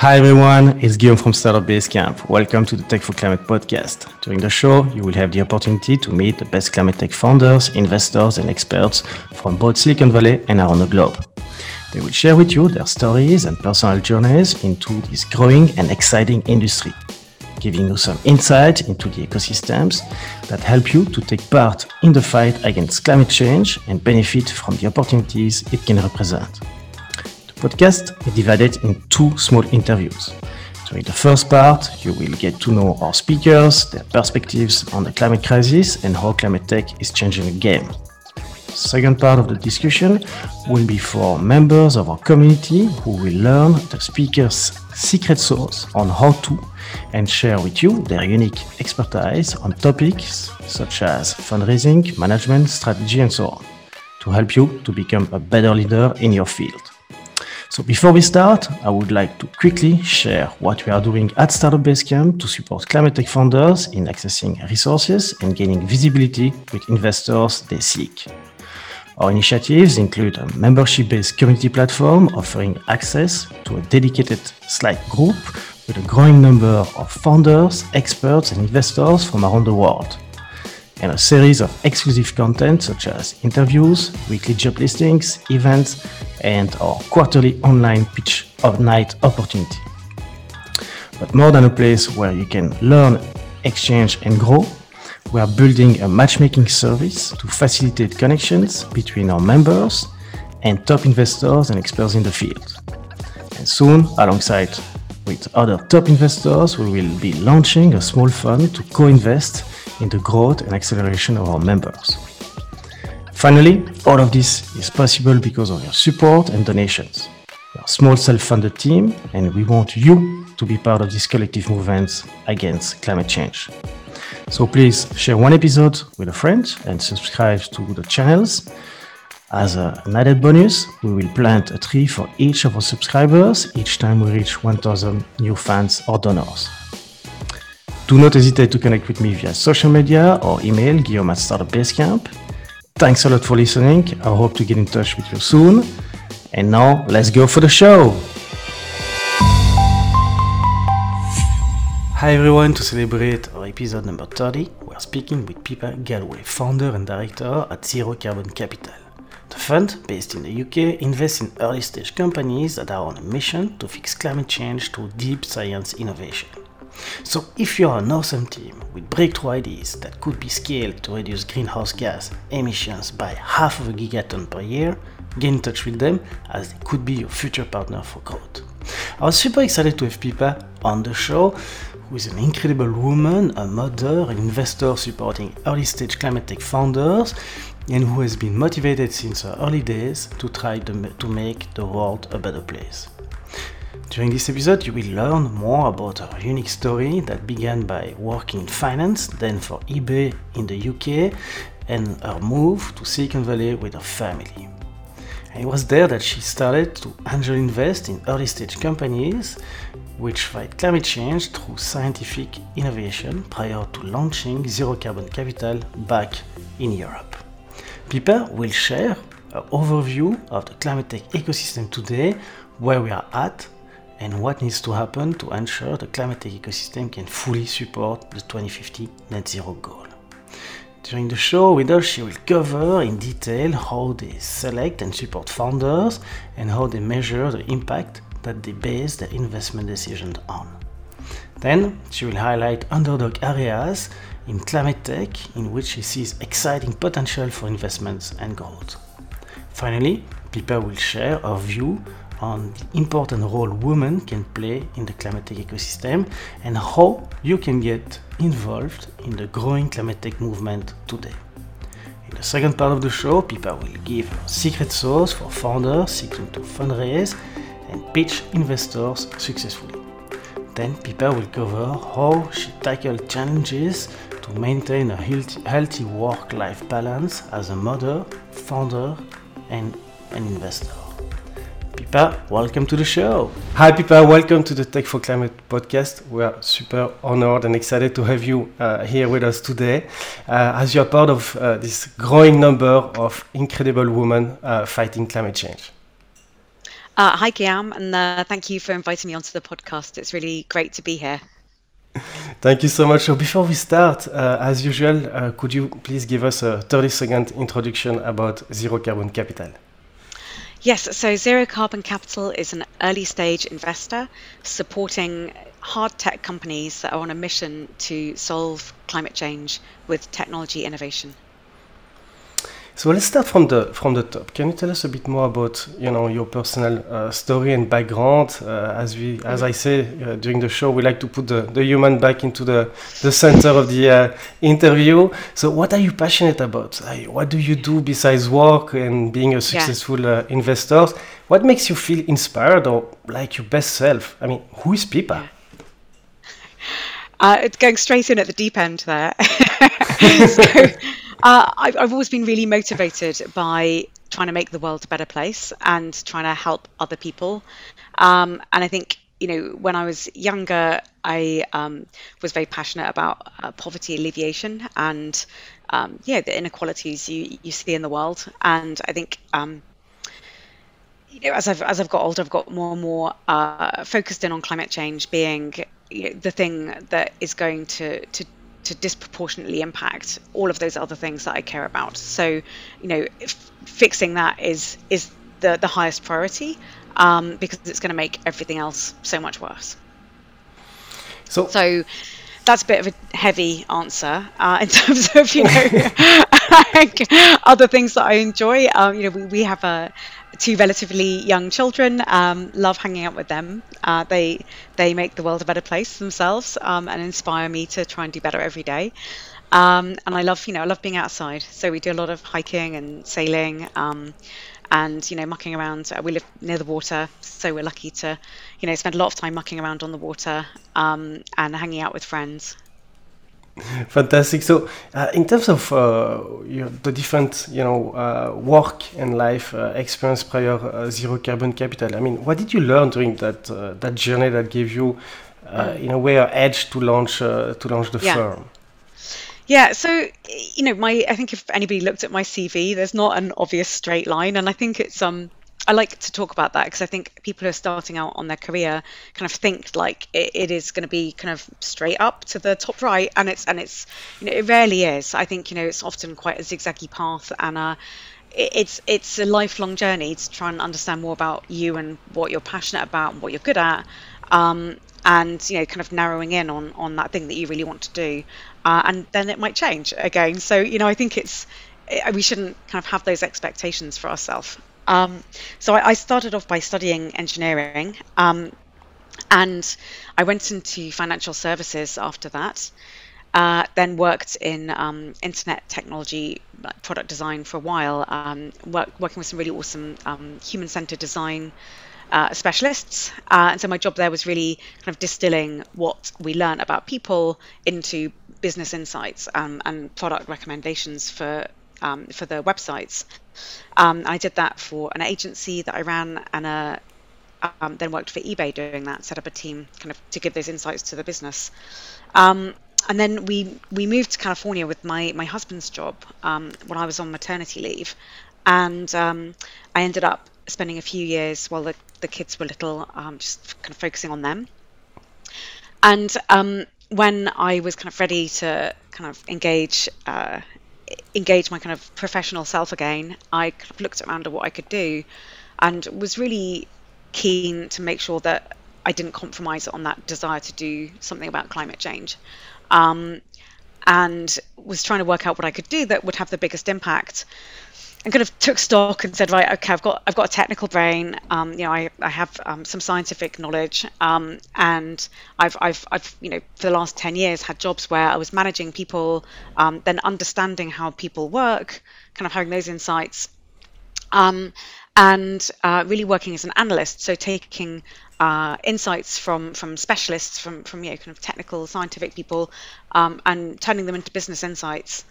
Hi everyone, it's Guillaume from Startup Basecamp. Welcome to the Tech for Climate podcast. During the show, you will have the opportunity to meet the best climate tech founders, investors, and experts from both Silicon Valley and around the globe. They will share with you their stories and personal journeys into this growing and exciting industry, giving you some insight into the ecosystems that help you to take part in the fight against climate change and benefit from the opportunities it can represent podcast is divided in two small interviews. During the first part, you will get to know our speakers, their perspectives on the climate crisis, and how climate tech is changing the game. Second part of the discussion will be for members of our community who will learn the speaker's secret sauce on how to and share with you their unique expertise on topics such as fundraising, management, strategy, and so on to help you to become a better leader in your field. So before we start, I would like to quickly share what we are doing at Startup Basecamp to support climate tech founders in accessing resources and gaining visibility with investors they seek. Our initiatives include a membership-based community platform offering access to a dedicated Slack group with a growing number of founders, experts, and investors from around the world and a series of exclusive content such as interviews, weekly job listings, events, and our quarterly online pitch of night opportunity. But more than a place where you can learn, exchange, and grow, we are building a matchmaking service to facilitate connections between our members and top investors and experts in the field. And soon, alongside with other top investors, we will be launching a small fund to co-invest in the growth and acceleration of our members. Finally, all of this is possible because of your support and donations. We are a small self-funded team and we want you to be part of this collective movement against climate change. So please share one episode with a friend and subscribe to the channels. As an added bonus, we will plant a tree for each of our subscribers each time we reach 1000 new fans or donors. Do not hesitate to connect with me via social media or email guillaume at Startup Basecamp. Thanks a lot for listening. I hope to get in touch with you soon. And now, let's go for the show. Hi everyone, to celebrate our episode number 30, we are speaking with Pippa Gawley, founder and director at Zero Carbon Capital. The fund, based in the UK, invests in early stage companies that are on a mission to fix climate change through deep science innovation. So if you're an awesome team with breakthrough ideas that could be scaled to reduce greenhouse gas emissions by half of a gigaton per year, get in touch with them as they could be your future partner for growth. I was super excited to have Pippa on the show, who is an incredible woman, a mother, an investor supporting early stage climate tech founders, and who has been motivated since her early days to try to make the world a better place. During this episode, you will learn more about her unique story that began by working in finance, then for eBay in the UK, and her move to Silicon Valley with her family. And it was there that she started to angel invest in early stage companies which fight climate change through scientific innovation prior to launching Zero Carbon Capital back in Europe. Pippa will share an overview of the climate tech ecosystem today, where we are at, and what needs to happen to ensure the climate tech ecosystem can fully support the 2050 net zero goal. During the show with us, she will cover in detail how they select and support founders and how they measure the impact that they base their investment decisions on. Then she will highlight underdog areas in climate tech in which she sees exciting potential for investments and growth. Finally, Pippa will share her view on the important role women can play in the climate tech ecosystem and how you can get involved in the growing climate tech movement today. In the second part of the show, Pippa will give secret sauce for founders seeking to fundraise and pitch investors successfully. Then Pippa will cover how she tackled challenges to maintain a healthy work-life balance as a mother, founder, and an investor. Pippa, welcome to the show. Hi, Pippa. Welcome to the Tech for Climate podcast. We are super honored and excited to have you uh, here with us today, uh, as you are part of uh, this growing number of incredible women uh, fighting climate change. Uh, hi, Guillaume, and uh, thank you for inviting me onto the podcast. It's really great to be here. Thank you so much. So, before we start, uh, as usual, uh, could you please give us a 30 second introduction about Zero Carbon Capital? Yes, so Zero Carbon Capital is an early stage investor supporting hard tech companies that are on a mission to solve climate change with technology innovation. So let's start from the from the top. Can you tell us a bit more about you know your personal uh, story and background? Uh, as we as I say uh, during the show, we like to put the, the human back into the the center of the uh, interview. So what are you passionate about? what do you do besides work and being a successful. Uh, investor? What makes you feel inspired or like your best self? I mean, who is Pippa? Uh, it's going straight in at the deep end there. so, uh, I've, I've always been really motivated by trying to make the world a better place and trying to help other people. Um, and I think you know, when I was younger, I um, was very passionate about uh, poverty alleviation and, um, yeah, the inequalities you, you see in the world. And I think, um, you know, as I've as I've got older, I've got more and more uh, focused in on climate change being you know, the thing that is going to to to disproportionately impact all of those other things that I care about. So, you know, fixing that is is the the highest priority um, because it's going to make everything else so much worse. So, so that's a bit of a heavy answer uh, in terms of you know other things that I enjoy. Um, you know, we, we have a two relatively young children. Um, love hanging out with them. Uh, they they make the world a better place themselves um, and inspire me to try and do better every day. Um, and I love you know I love being outside. So we do a lot of hiking and sailing. Um, and you know mucking around uh, we live near the water so we're lucky to you know spend a lot of time mucking around on the water um, and hanging out with friends Fantastic. So, uh, in terms of uh, your, the different, you know, uh, work and life uh, experience prior uh, zero carbon capital, I mean, what did you learn during that uh, that journey that gave you, mm. in a way, an edge to launch to launch the yeah. firm? Yeah, so you know, my I think if anybody looked at my CV, there's not an obvious straight line, and I think it's um I like to talk about that because I think people who are starting out on their career kind of think like it, it is going to be kind of straight up to the top right, and it's and it's you know it rarely is. I think you know it's often quite a zigzaggy path, and uh, it, it's it's a lifelong journey to try and understand more about you and what you're passionate about and what you're good at. Um, and you know kind of narrowing in on on that thing that you really want to do uh, and then it might change again so you know i think it's we shouldn't kind of have those expectations for ourselves um, so I, I, started off by studying engineering, um, and I went into financial services after that. Uh, then worked in um, internet technology product design for a while, um, work, working with some really awesome um, human-centered design uh, specialists. Uh, and so my job there was really kind of distilling what we learn about people into business insights um, and product recommendations for um, for the websites. Um, I did that for an agency that I ran and uh, um, then worked for eBay doing that, set up a team kind of to give those insights to the business. Um, and then we we moved to California with my my husband's job um, when I was on maternity leave, and um, I ended up spending a few years while the, the kids were little, just kind of focusing on them. And when I was kind of ready to kind of engage uh, engage my kind of professional self again, I kind of looked around at what I could do and was really keen to make sure that I didn't compromise on that desire to do something about climate change. Um, and was trying to work out what I could do that would have the biggest impact and kind of took stock and said, right, okay, I've got I've got a technical brain. Um, you know, I, I have um, some scientific knowledge, um, and I've I've I've you know for the last ten years had jobs where I was managing people, um, then understanding how people work, kind of having those insights, um, and uh, really working as an analyst. So taking uh, insights from from specialists, from from you know kind of technical scientific people, um, and turning them into business insights.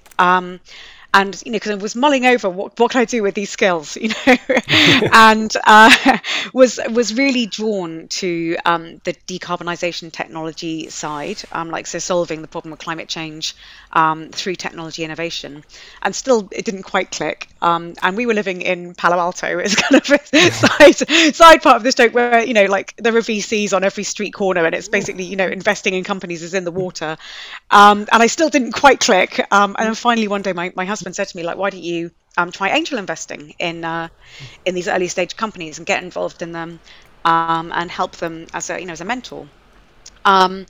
And you know, because I was mulling over what what can I do with these skills, you know, and uh, was was really drawn to um, the decarbonisation technology side, um, like so solving the problem of climate change um, through technology innovation, and still it didn't quite click. Um, and we were living in Palo Alto as kind of a side side part of this joke where you know like there are VCs on every street corner, and it's basically you know investing in companies is in the water. Um, and I still didn't quite click. Um, and then finally one day my, my husband said to me like, why don't you um, try angel investing in uh, in these early stage companies and get involved in them um, and help them as a you know as a mentor. Um,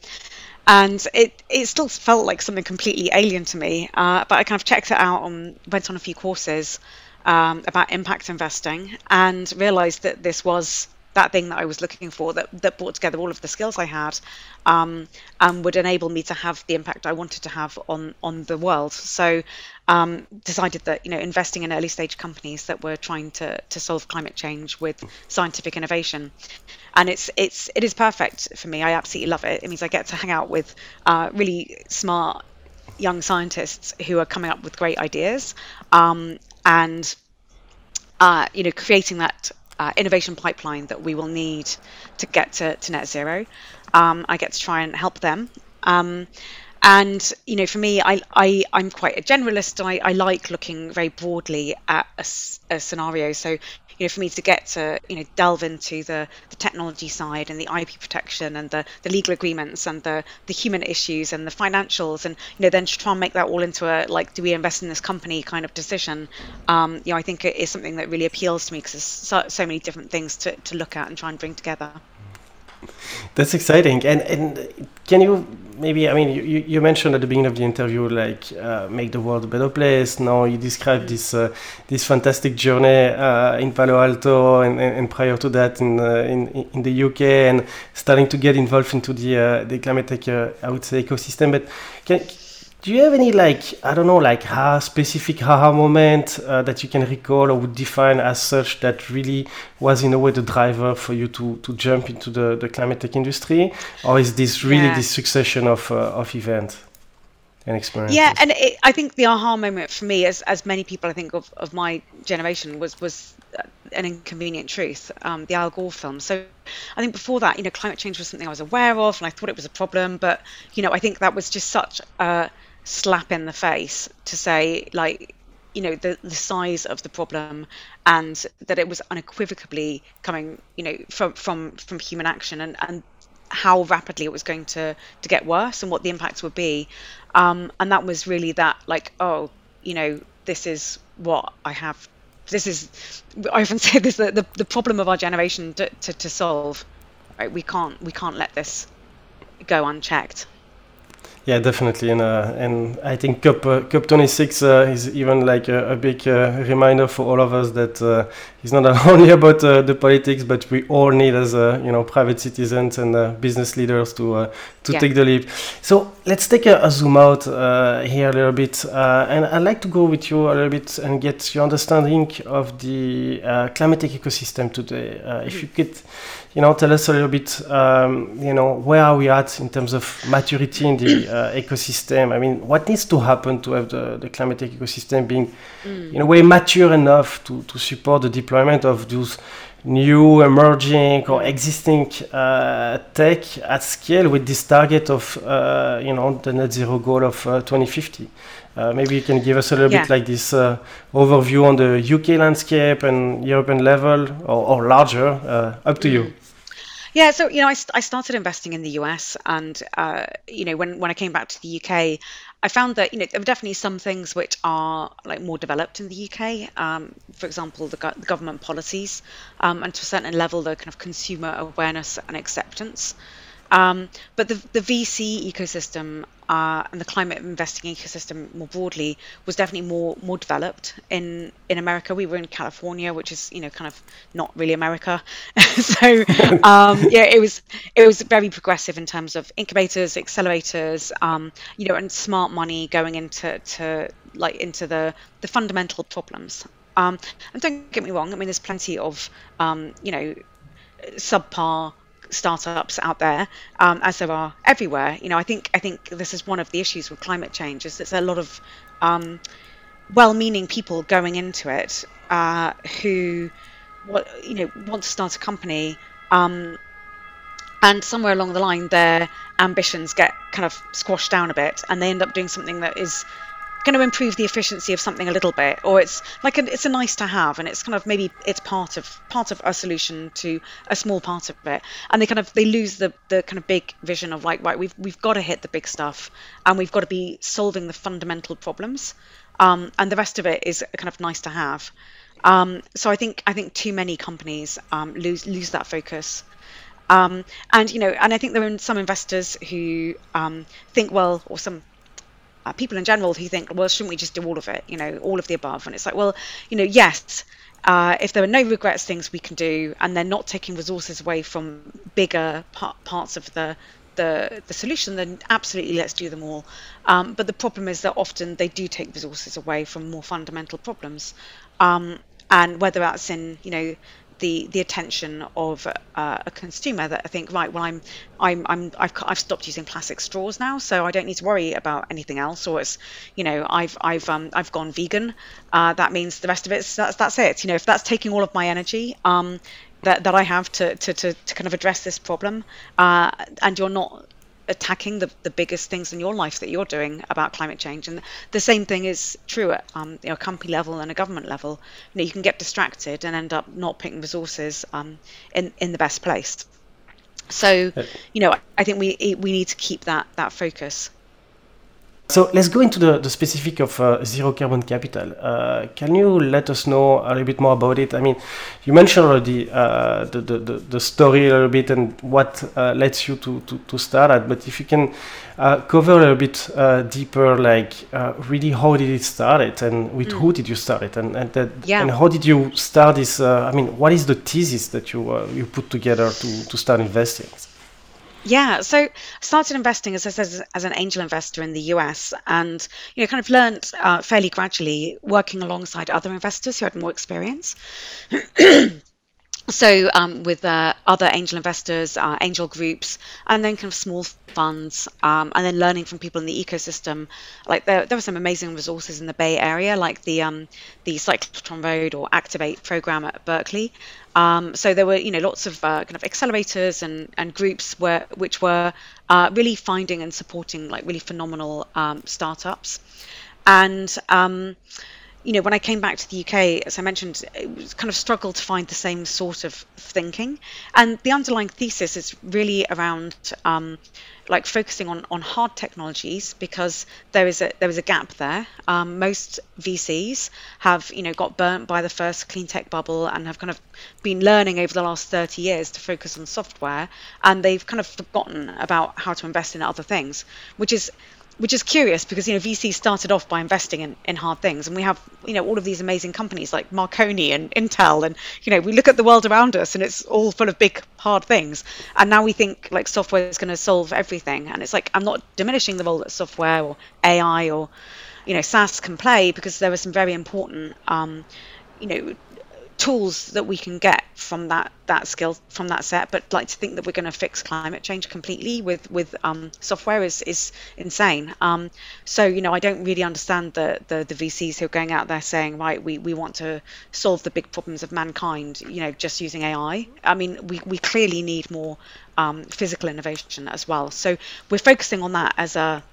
and it it still felt like something completely alien to me. Uh, but I kind of checked it out and went on a few courses um, about impact investing and realized that this was that thing that I was looking for that, that brought together all of the skills I had um, and would enable me to have the impact I wanted to have on on the world. So um, decided that you know investing in early stage companies that were trying to to solve climate change with scientific innovation, and it's it's it is perfect for me. I absolutely love it. It means I get to hang out with uh, really smart young scientists who are coming up with great ideas um, and uh, you know creating that uh, innovation pipeline that we will need to get to, to net zero. Um, I get to try and help them. Um, and you know, for me, I, I I'm quite a generalist. I, I like looking very broadly at a, a scenario. So you know, for me to get to, you know, delve into the, the technology side and the IP protection and the, the legal agreements and the, the human issues and the financials and, you know, then to try and make that all into a, like, do we invest in this company kind of decision, um, you know, I think it is something that really appeals to me because there's so, so many different things to, to look at and try and bring together. That's exciting. And and can you maybe I mean you, you mentioned at the beginning of the interview like uh, make the world a better place. Now you described this uh, this fantastic journey uh, in Palo Alto and, and, and, prior to that in, uh, in in the UK and starting to get involved into the uh, the climate tech uh, I would say ecosystem. But can do you have any like I don't know like ha specific haha moment uh, that you can recall or would define as such that really was in a way the driver for you to to jump into the, the climate tech industry, or is this really yeah. this succession of uh, of events? and experiences? Yeah, and it, I think the aha moment for me, as as many people I think of, of my generation, was was uh, an inconvenient truth, um, the Al Gore film. So I think before that, you know, climate change was something I was aware of, and I thought it was a problem. But you know, I think that was just such a slap in the face to say like you know the the size of the problem and that it was unequivocally coming you know from from from human action and and how rapidly it was going to to get worse and what the impacts would be. Um, and that was really that like oh you know this is what i have this is i often say this the, the, the problem of our generation to, to, to solve right? We can't we can't let this go unchecked yeah, definitely, and uh, and I think COP uh, COP 26 uh, is even like a, a big uh, reminder for all of us that uh, it's not only about uh, the politics, but we all need as you know private citizens and business leaders to to yeah. take the leap. So let's take a, a zoom out here a little bit, and I'd like to go with you a little bit and get your understanding of the climate tech ecosystem today. if you could you know, tell us a little bit, um, you know, where are we at in terms of maturity in the uh, ecosystem? I mean, what needs to happen to have the, the climate tech ecosystem being, mm. in a way, mature enough to, to support the deployment of those new emerging or existing uh, tech at scale with this target of, uh, you know, the net zero goal of uh, 2050? Uh, maybe you can give us a little yeah. bit like this uh, overview on the UK landscape and European level or, or larger. Uh, up to mm. you. Yeah, so you know, I, I started investing in the US, and uh, you know, when when I came back to the UK, I found that you know there are definitely some things which are like more developed in the UK. Um, for example, the, go- the, government policies, um, and to a certain level, the kind of consumer awareness and acceptance. Um, but the, the VC ecosystem uh, and the climate investing ecosystem more broadly was definitely more more developed in in America. We were in California, which is you know kind of not really America. so um, yeah, it was it was very progressive in terms of incubators, accelerators, um, you know, and smart money going into to like into the the fundamental problems. Um, and don't get me wrong, I mean, there's plenty of um, you know subpar startups out there, um, as there are everywhere. You know, I think I think this is one of the issues with climate change is there's a lot of um, well-meaning people going into it uh, who, what you know, want to start a company, um, and somewhere along the line their ambitions get kind of squashed down a bit, and they end up doing something that is going to improve the efficiency of something a little bit or it's like a, it's a nice to have and it's kind of maybe it's part of part of a solution to a small part of it. And they kind of they lose the the kind of big vision of like right we've we've got to hit the big stuff and we've got to be solving the fundamental problems. Um, and the rest of it is kind of nice to have. Um, so I think I think too many companies um, lose lose that focus. Um, and you know, and I think there are some investors who um, think, well, or some uh, people in general who think, well, shouldn't we just do all of it? You know, all of the above. And it's like, well, you know, yes, uh, if there are no regrets things we can do, and they're not taking resources away from bigger parts of the the, the solution, then absolutely let's do them all. Um, but the problem is that often they do take resources away from more fundamental problems. Um, and whether that's in, you know, the the attention of uh, a consumer that I think right well I'm I'm I'm I've I've stopped using plastic straws now so I don't need to worry about anything else or it's you know I've I've um I've gone vegan. Uh, that means the rest of it that's that's it. You know if that's taking all of my energy um that, that I have to, to, to, to kind of address this problem uh, and you're not attacking the, the biggest things in your life that you're doing about climate change. And the same thing is true at um, you know, a company level and a government level. You know, you can get distracted and end up not putting resources um, in in the best place. So, you know, I think we we need to keep that that focus. So let's go into the, the specific of uh, zero carbon capital. Uh, can you let us know a little bit more about it? I mean, you mentioned already uh, the, the, the, story a little bit and what uh, lets you to, to, to start at, but if you can uh, cover a little bit uh, deeper, like really how did it start it and with mm. who did you start it and, and, that, yeah. and how did you start this? I mean, what is the thesis that you, you put together to, to start investing? Yeah, so I started investing, as I said, as an angel investor in the US, and you know, kind of learned uh, fairly gradually working alongside other investors who had more experience. so um, with uh, other angel investors, uh, angel groups, and then kind of small funds, um, and then learning from people in the ecosystem. Like there, there were some amazing resources in the Bay Area, like the um, the Cyclotron Road or Activate program at Berkeley. Um, so there were, you know, lots of uh, kind of accelerators and, and groups where which were uh, really finding and supporting like really phenomenal um, startups, and um, you know, when I came back to the UK, as I mentioned, it was kind of struggled to find the same sort of thinking. And the underlying thesis is really around um, like focusing on, on hard technologies because there is a there is a gap there. Um, most VCs have you know got burnt by the first clean tech bubble and have kind of been learning over the last 30 years to focus on software, and they've kind of forgotten about how to invest in other things, which is which is curious because you know VC started off by investing in, in hard things, and we have you know all of these amazing companies like Marconi and Intel, and you know we look at the world around us and it's all full of big hard things, and now we think like software is going to solve everything, and it's like I'm not diminishing the role that software or AI or you know SaaS can play because there are some very important um, you know tools that we can get from that that skill from that set but like to think that we're going to fix climate change completely with with um, software is is insane. Um, so you know I don't really understand the, the the VCs who are going out there saying right we we want to solve the big problems of mankind you know just using AI I mean we we clearly need more um, physical innovation as well. So we're focusing on that as a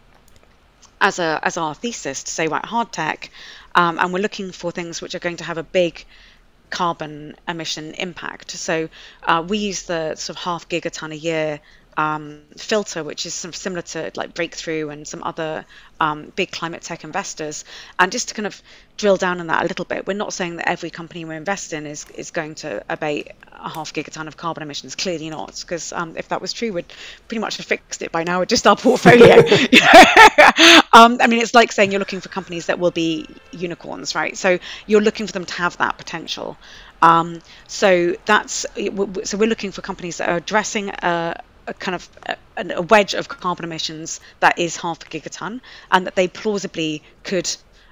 as a as our thesis to say right hard tech um, and we're looking for things which are going to have a big carbon emission impact. So uh, we use the sort of half gigaton a year um, filter, which is sort of similar to like Breakthrough and some other um, big climate tech investors. And just to kind of drill down on that a little bit, we're not saying that every company we invest in is, is going to abate a half gigaton of carbon emissions. Clearly not, because um, if that was true, we'd pretty much have fixed it by now with just our portfolio. um, I mean, it's like saying you're looking for companies that will be unicorns, right? So you're looking for them to have that potential. Um, so that's so we're looking for companies that are addressing a, a kind of a, a, wedge of carbon emissions that is half a gigaton, and that they plausibly could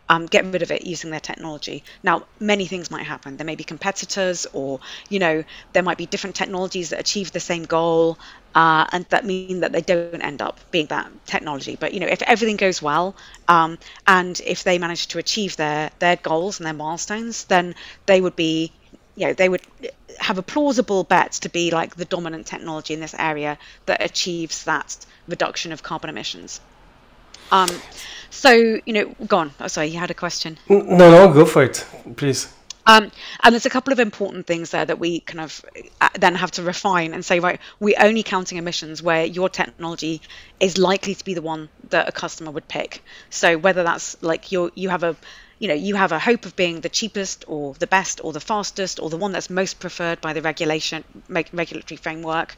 um, get rid of it using their technology. Now, many things might happen. There may be competitors, or you know, there might be different technologies that achieve the same goal. uh, and that mean that they don't end up being that technology. But you know, if everything goes well, um, and if they manage to achieve their their goals and their milestones, then they would be, you know, they would have a plausible bet to be like the dominant technology in this area that achieves that reduction of carbon emissions. Um, so you know, go on. Oh, sorry, you had a question. No, no, go for it, please. Um, and there's a couple of important things there that we kind of uh, then have to refine and say, right, we're only counting emissions where your technology is likely to be the one that a customer would pick. So whether that's like you you have a you know you have a hope of being the cheapest or the best or the fastest or the one that's most preferred by the regulation regulatory framework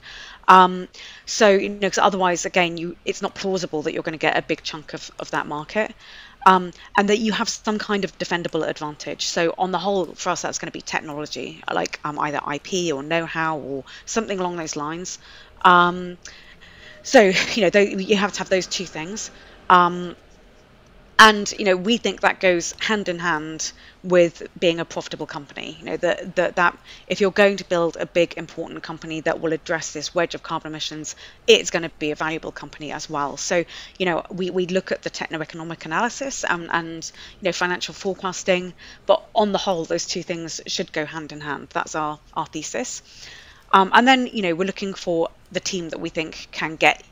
um, so you know because otherwise again you it's not plausible that you're going to get a big chunk of, of that market um, and that you have some kind of defendable advantage. So on the whole, for us, that's going to be technology, like um, either IP or know-how or something along those lines. Um, so you know, you have to have those two things. Um, and you know we think that goes hand in hand with being a profitable company. You know that that that if you're going to build a big important company that will address this wedge of carbon emissions it's going to be a valuable company as well. So you know we, we look at the techno-economic analysis and, and you know financial forecasting but on the whole those two things should go hand in hand. That's our our thesis. Um, and then you know we're looking for the team that we think can get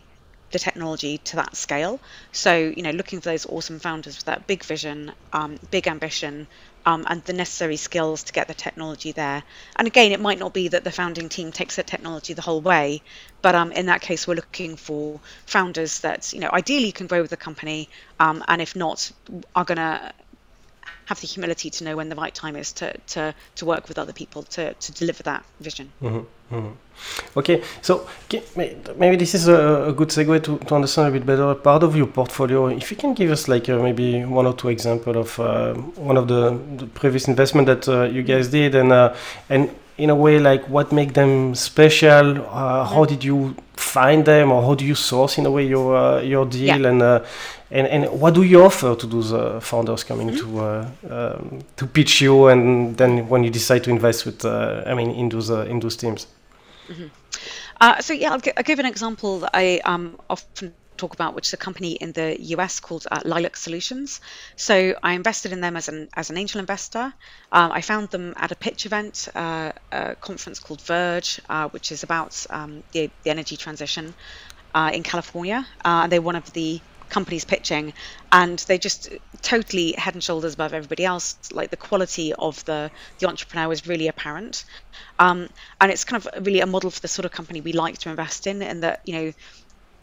the technology to that scale. So, you know, looking for those awesome founders with that big vision, um, big ambition, um, and the necessary skills to get the technology there. And again, it might not be that the founding team takes the technology the whole way, but um, in that case, we're looking for founders that, you know, ideally can grow with the company, um, and if not, are going to have the humility to know when the right time is to to, to work with other people to, to deliver that vision. Mm-hmm. Mm-hmm. Okay, so maybe this is a, a, good segue to, to understand a bit better part of your portfolio. If you can give us like uh, maybe one or two examples of uh, one of the, the, previous investment that uh, you guys did, and uh, and in a way like what make them special uh, how did you find them or how do you source in a way your uh, your deal yeah. and uh, and and what do you offer to those uh, founders coming mm-hmm. to uh, um, to pitch you and then when you decide to invest with uh, I mean in those in those teams mm-hmm. so yeah I'll, g- I'll, give an example that I um, often talk about, which is a company in the US called uh, Lilac Solutions. So I invested in them as an as an angel investor. Um, I found them at a pitch event, uh, a conference called Verge, uh, which is about um, the, the energy transition uh, in California. Uh, and they're one of the companies pitching, and they just totally head and shoulders above everybody else. Like the quality of the the entrepreneur was really apparent. Um, and it's kind of really a model for the sort of company we like to invest in, and that you know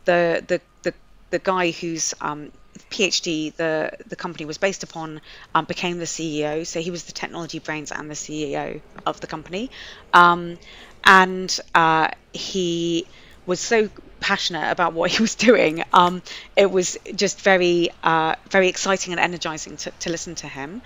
the the the, the guy whose um, PhD the the company was based upon um, became the CEO. So he was the technology brains and the CEO of the company, um, and uh, he was so passionate about what he was doing. Um, it was just very uh, very exciting and energizing to, to listen to him.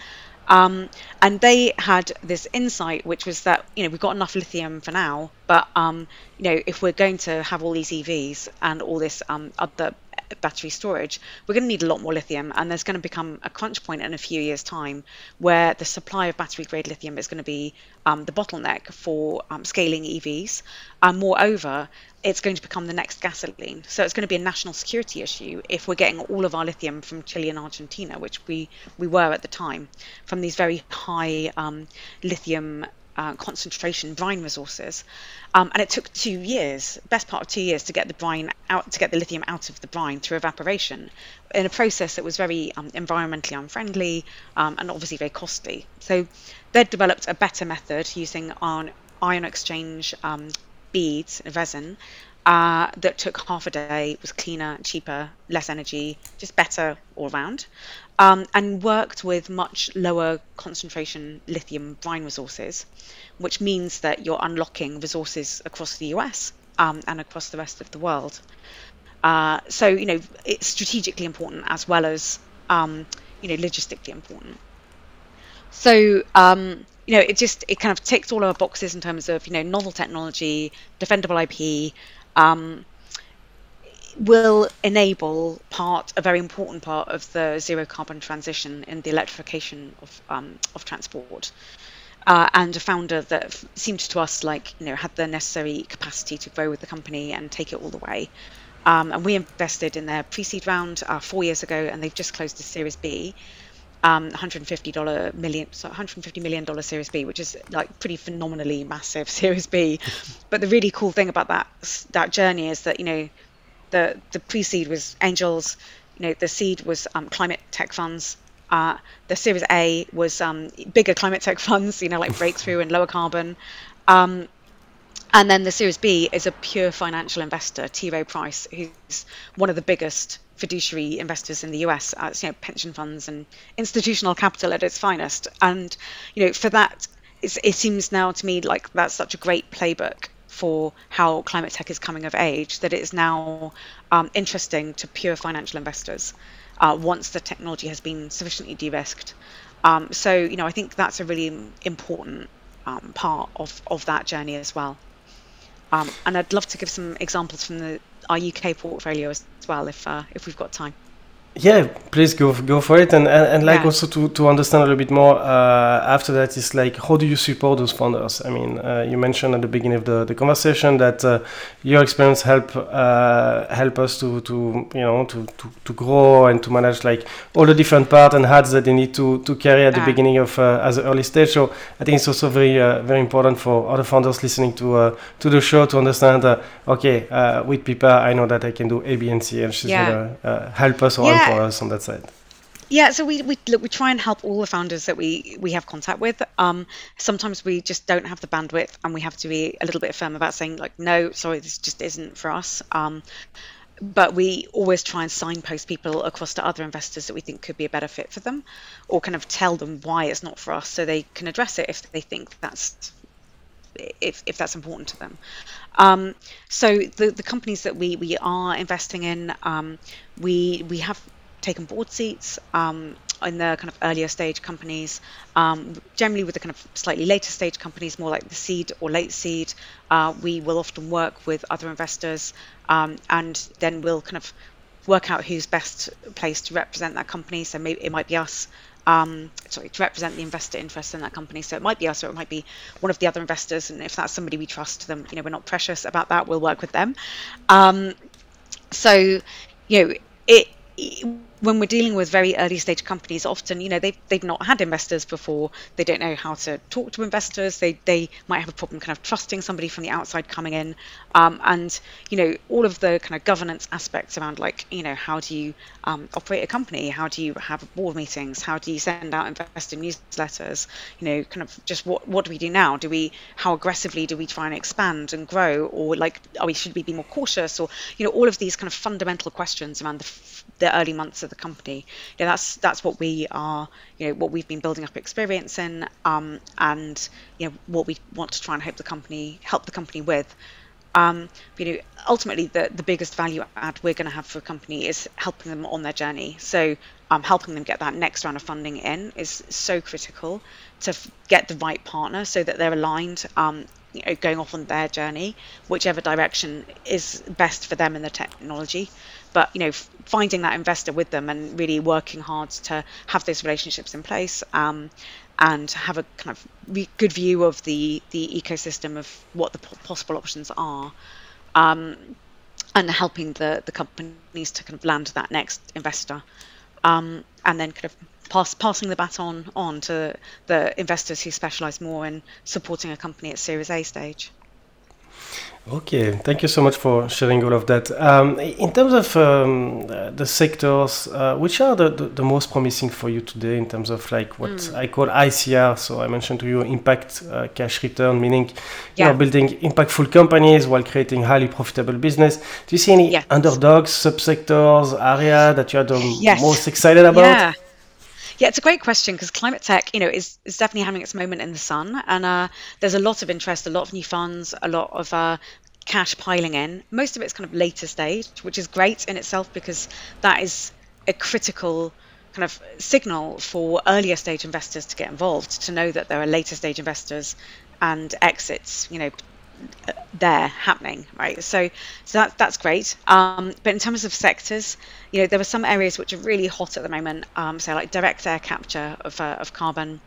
Um, and they had this insight, which was that you know we've got enough lithium for now, but um, you know if we're going to have all these EVs and all this um, other battery storage, we're going to need a lot more lithium, and there's going to become a crunch point in a few years' time where the supply of battery grade lithium is going to be um, the bottleneck for um, scaling EVs. And moreover, it's going to become the next gasoline. So it's going to be a national security issue if we're getting all of our lithium from Chile and Argentina, which we, we were at the time, from these very high um, lithium uh, concentration brine resources. Um, and it took two years, best part of two years, to get the brine out, to get the lithium out of the brine through evaporation, in a process that was very um, environmentally unfriendly um, and obviously very costly. So they'd developed a better method using ion, ion exchange um, beads, resin, uh, that took half a day, was cleaner, cheaper, less energy, just better all around, um, and worked with much lower concentration lithium brine resources, which means that you're unlocking resources across the US um, and across the rest of the world. Uh, so, you know, it's strategically important as well as, um, you know, logistically important. So, um, you know, it just it kind of ticks all our boxes in terms of you know novel technology, defendable IP, um, will enable part a very important part of the zero carbon transition in the electrification of um, of transport. uh, and a founder that seemed to us like you know had the necessary capacity to grow with the company and take it all the way. Um, and we invested in their pre-seed round uh, four years ago, and they've just closed a Series B, um, 150 dollar million, so 150 million dollar Series B, which is like pretty phenomenally massive Series B. but the really cool thing about that that journey is that you know the the pre-seed was angels, you know the seed was um, climate tech funds. Uh, the Series A was um, bigger climate tech funds, you know, like Breakthrough and Lower Carbon. Um, and then the Series B is a pure financial investor, T. Rowe Price, who's one of the biggest fiduciary investors in the US, uh, you know, pension funds and institutional capital at its finest. And you know, for that, it seems now to me like that's such a great playbook for how climate tech is coming of age that it is now um, interesting to pure financial investors uh, once the technology has been sufficiently de-risked. Um, so you know, I think that's a really important um, part of, of that journey as well. Um, and I'd love to give some examples from the our UK portfolio as well, if uh, if we've got time. Yeah, please go go for it, and and, and like yeah. also to, to understand a little bit more uh, after that is like how do you support those founders? I mean, uh, you mentioned at the beginning of the, the conversation that uh, your experience help uh, help us to, to you know to, to, to grow and to manage like all the different parts and hats that they need to, to carry at the beginning of uh, as an early stage. So I think it's also very uh, very important for other founders listening to to the show to understand. okay, with Pippa, I know that I can do A, B, and C, and she's yeah. gonna help us yeah for us on that side? Yeah, so we, we look we try and help all the founders that we we have contact with. Um, sometimes we just don't have the bandwidth, and we have to be a little bit firm about saying like, no, sorry, this just isn't for us. Um, but we always try and signpost people across to other investors that we think could be a better fit for them, or kind of tell them why it's not for us, so they can address it if they think that's if, if that's important to them. Um, so the, the companies that we, we are investing in, um, we we have taken board seats um, in the kind of earlier stage companies. Um, generally, with the kind of slightly later stage companies, more like the seed or late seed, uh, we will often work with other investors, um, and then we'll kind of work out who's best placed to represent that company. So maybe it might be us. Um, sorry, to represent the investor interest in that company. So it might be us, or it might be one of the other investors. And if that's somebody we trust, then you know we're not precious about that. We'll work with them. Um, so you know it when we're dealing with very early stage companies, often you know they've they've not had investors before. They don't know how to talk to investors. They they might have a problem kind of trusting somebody from the outside coming in, um, and you know all of the kind of governance aspects around like you know how do you um, operate a company, how do you have board meetings, how do you send out investor newsletters, you know kind of just what what do we do now? Do we how aggressively do we try and expand and grow, or like are we should we be more cautious, or you know all of these kind of fundamental questions around the the early months of the company. You know, that's that's what we are. You know, what we've been building up experience in, um, and you know what we want to try and help the company help the company with. Um, you know, ultimately, the, the biggest value add we're going to have for a company is helping them on their journey. So, um, helping them get that next round of funding in is so critical to f- get the right partner so that they're aligned, um, you know, going off on their journey, whichever direction is best for them in the technology but you know finding that investor with them and really working hard to have those relationships in place um, and have a kind of good view of the the ecosystem of what the possible options are um, and helping the the companies to kind of land that next investor um, and then kind of pass, passing the baton on to the investors who specialize more in supporting a company at series A stage Okay, thank you so much for sharing all of that. Um, in terms of um, the sectors, uh, which are the, the, the, most promising for you today in terms of like what mm. I call ICR? So I mentioned to you impact uh, cash return, meaning yeah. you're building impactful companies while creating highly profitable business. Do you see any yes. underdogs, subsectors, area that you are the yes. most excited about? Yeah. Yeah, it's a great question because climate tech, you know, is, is definitely having its moment in the sun, and uh, there's a lot of interest, a lot of new funds, a lot of uh, cash piling in. Most of it's kind of later stage, which is great in itself because that is a critical kind of signal for earlier stage investors to get involved, to know that there are later stage investors and exits, you know, there happening, right? So, so that, that's great. Um, but in terms of sectors, you know, there are some areas which are really hot at the moment. Um, so, like direct air capture of, uh, of carbon,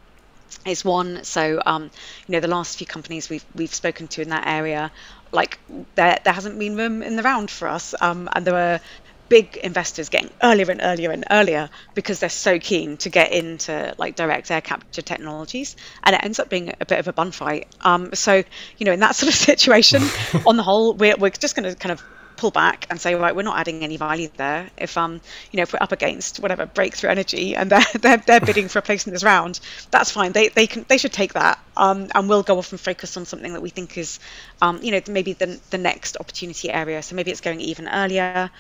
is one. So, um, you know, the last few companies we've we've spoken to in that area, like there there hasn't been room in the round for us, um, and there were big investors getting earlier and earlier and earlier because they're so keen to get into like direct air capture technologies and it ends up being a bit of a bun fight. Um, so you know in that sort of situation on the whole we're, we're just going to kind of pull back and say, right, we're not adding any value there. If um, you know, if we're up against whatever breakthrough energy and they're they're, they're bidding for a place in this round, that's fine. They they can they should take that. Um, and we'll go off and focus on something that we think is, um, you know, maybe the the next opportunity area. So maybe it's going even earlier.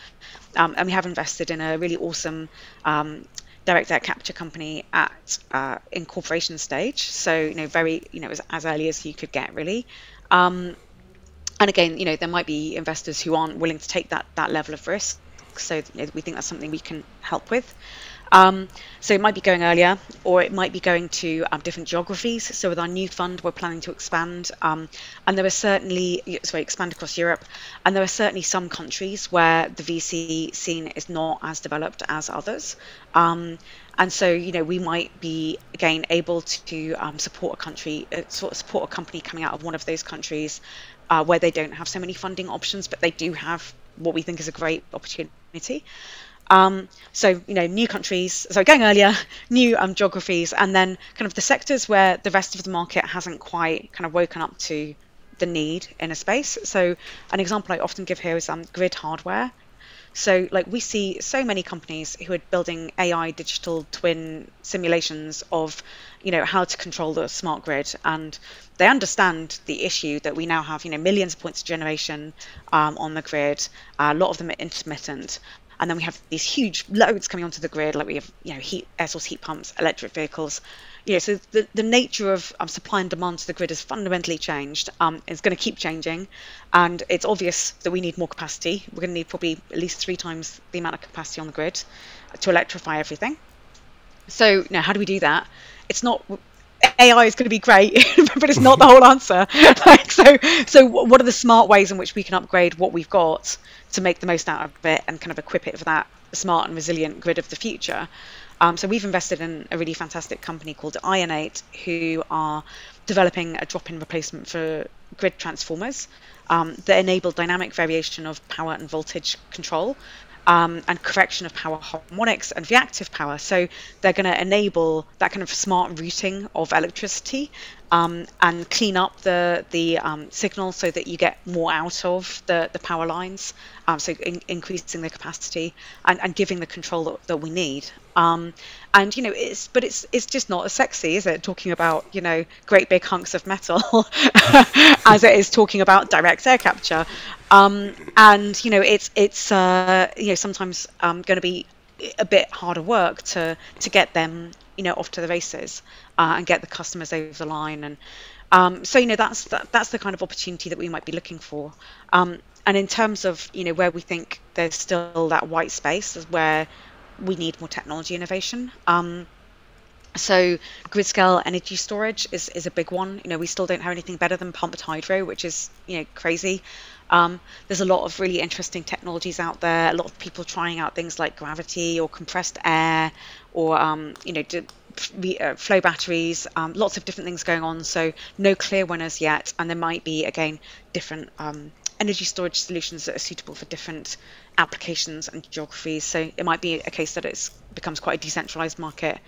Um, and we have invested in a really awesome um, direct air capture company at uh, incorporation stage. So you know, very you know as, as early as you could get really. Um, and again, you know, there might be investors who aren't willing to take that that level of risk. So you know, we think that's something we can help with. Um, so it might be going earlier, or it might be going to um, different geographies. So with our new fund, we're planning to expand, um, and there are certainly sorry expand across Europe, and there are certainly some countries where the VC scene is not as developed as others. Um, and so, you know, we might be again able to um, support a country, uh, sort of support a company coming out of one of those countries uh, where they don't have so many funding options, but they do have what we think is a great opportunity. Um, so, you know, new countries, so going earlier, new um, geographies, and then kind of the sectors where the rest of the market hasn't quite kind of woken up to the need in a space. So, an example I often give here is um, grid hardware. So, like, we see so many companies who are building AI digital twin simulations of, you know, how to control the smart grid, and they understand the issue that we now have, you know, millions of points of generation um, on the grid. Uh, a lot of them are intermittent, and then we have these huge loads coming onto the grid, like we have, you know, heat air source heat pumps, electric vehicles. Know, so the, the nature of um, supply and demand to the grid has fundamentally changed. Um, it's going to keep changing, and it's obvious that we need more capacity. We're going to need probably at least three times the amount of capacity on the grid to electrify everything. So now, how do we do that? It's not AI is going to be great, but it's not the whole answer. like, so, so what are the smart ways in which we can upgrade what we've got to make the most out of it and kind of equip it for that smart and resilient grid of the future? Um, so we've invested in a really fantastic company called Ionate, who are developing a drop-in replacement for grid transformers um, that enable dynamic variation of power and voltage control um, and correction of power harmonics and reactive power. So they're going to enable that kind of smart routing of electricity um, and clean up the the um, signal so that you get more out of the, the power lines. Um, so in, increasing the capacity and, and giving the control that, that we need. Um, and you know it's but it's it's just not as sexy is it talking about you know great big hunks of metal as it is talking about direct air capture um, and you know it's it's uh, you know sometimes going to be a bit harder work to to get them you know off to the races uh, and get the customers over the line and um, so you know that's that, that's the kind of opportunity that we might be looking for um, and in terms of you know where we think there's still that white space is where we need more technology innovation. Um, so grid scale energy storage is, is a big one. You know, we still don't have anything better than pumped hydro, which is you know crazy. Um, there's a lot of really interesting technologies out there. A lot of people trying out things like gravity or compressed air, or um, you know, uh, flow batteries. Um, lots of different things going on. So no clear winners yet, and there might be again different um, energy storage solutions that are suitable for different applications and geographies. So it might be a case that it becomes quite a decentralized market.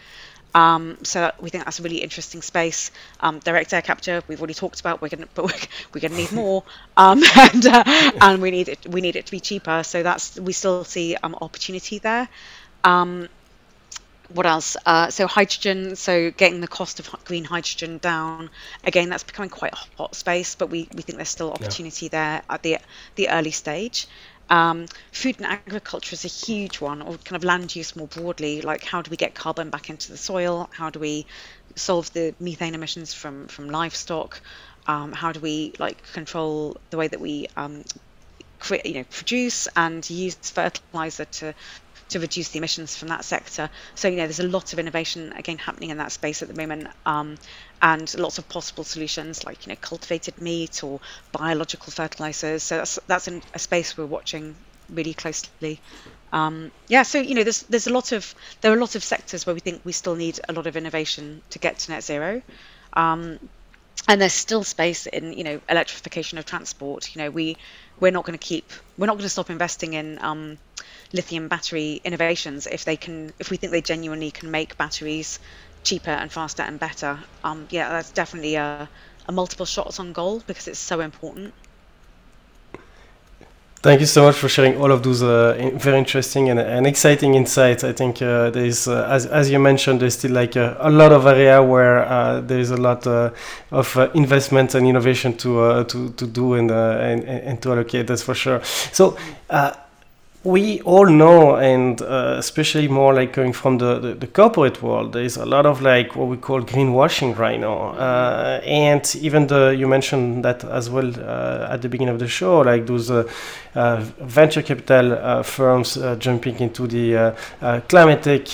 Um, so we think that's a really interesting space. Um, direct air capture, we've already talked about. We're going, but we're, we're to need more, um, and uh, and we need it. We need it to be cheaper. So that's we still see um, opportunity there. Um, what else? Uh, so hydrogen. So getting the cost of green hydrogen down. Again, that's becoming quite a hot space, but we, we think there's still opportunity yeah. there at the the early stage. Um, food and agriculture is a huge one, or kind of land use more broadly. Like, how do we get carbon back into the soil? How do we solve the methane emissions from from livestock? Um, how do we like control the way that we um, create, you know, produce and use fertilizer to to reduce the emissions from that sector. So you know, there's a lot of innovation again happening in that space at the moment, um, and lots of possible solutions like you know cultivated meat or biological fertilizers. So that's that's in a space we're watching really closely. Um, yeah, so you know, there's there's a lot of there are a lot of sectors where we think we still need a lot of innovation to get to net zero. Um, and there's still space in you know electrification of transport. You know, we we're not going to keep we're not going to stop investing in um, lithium battery innovations if they can if we think they genuinely can make batteries cheaper and faster and better. Um, yeah, that's definitely a, a multiple shots on goal because it's so important. Thank you so much for sharing all of those uh, very interesting and, and, exciting insights. I think uh, there's, uh, as, as you mentioned, there's still like a, a lot of area where uh, there is a lot uh, of uh, investment and innovation to to, to do and, and, and to allocate. That's for sure. So we all know, and uh, especially more like going from the, the, the, corporate world, there is a lot of like what we call greenwashing right now. Uh, and even the, you mentioned that as well uh, at the beginning of the show, like those uh, uh, venture capital uh, firms jumping into the climate tech.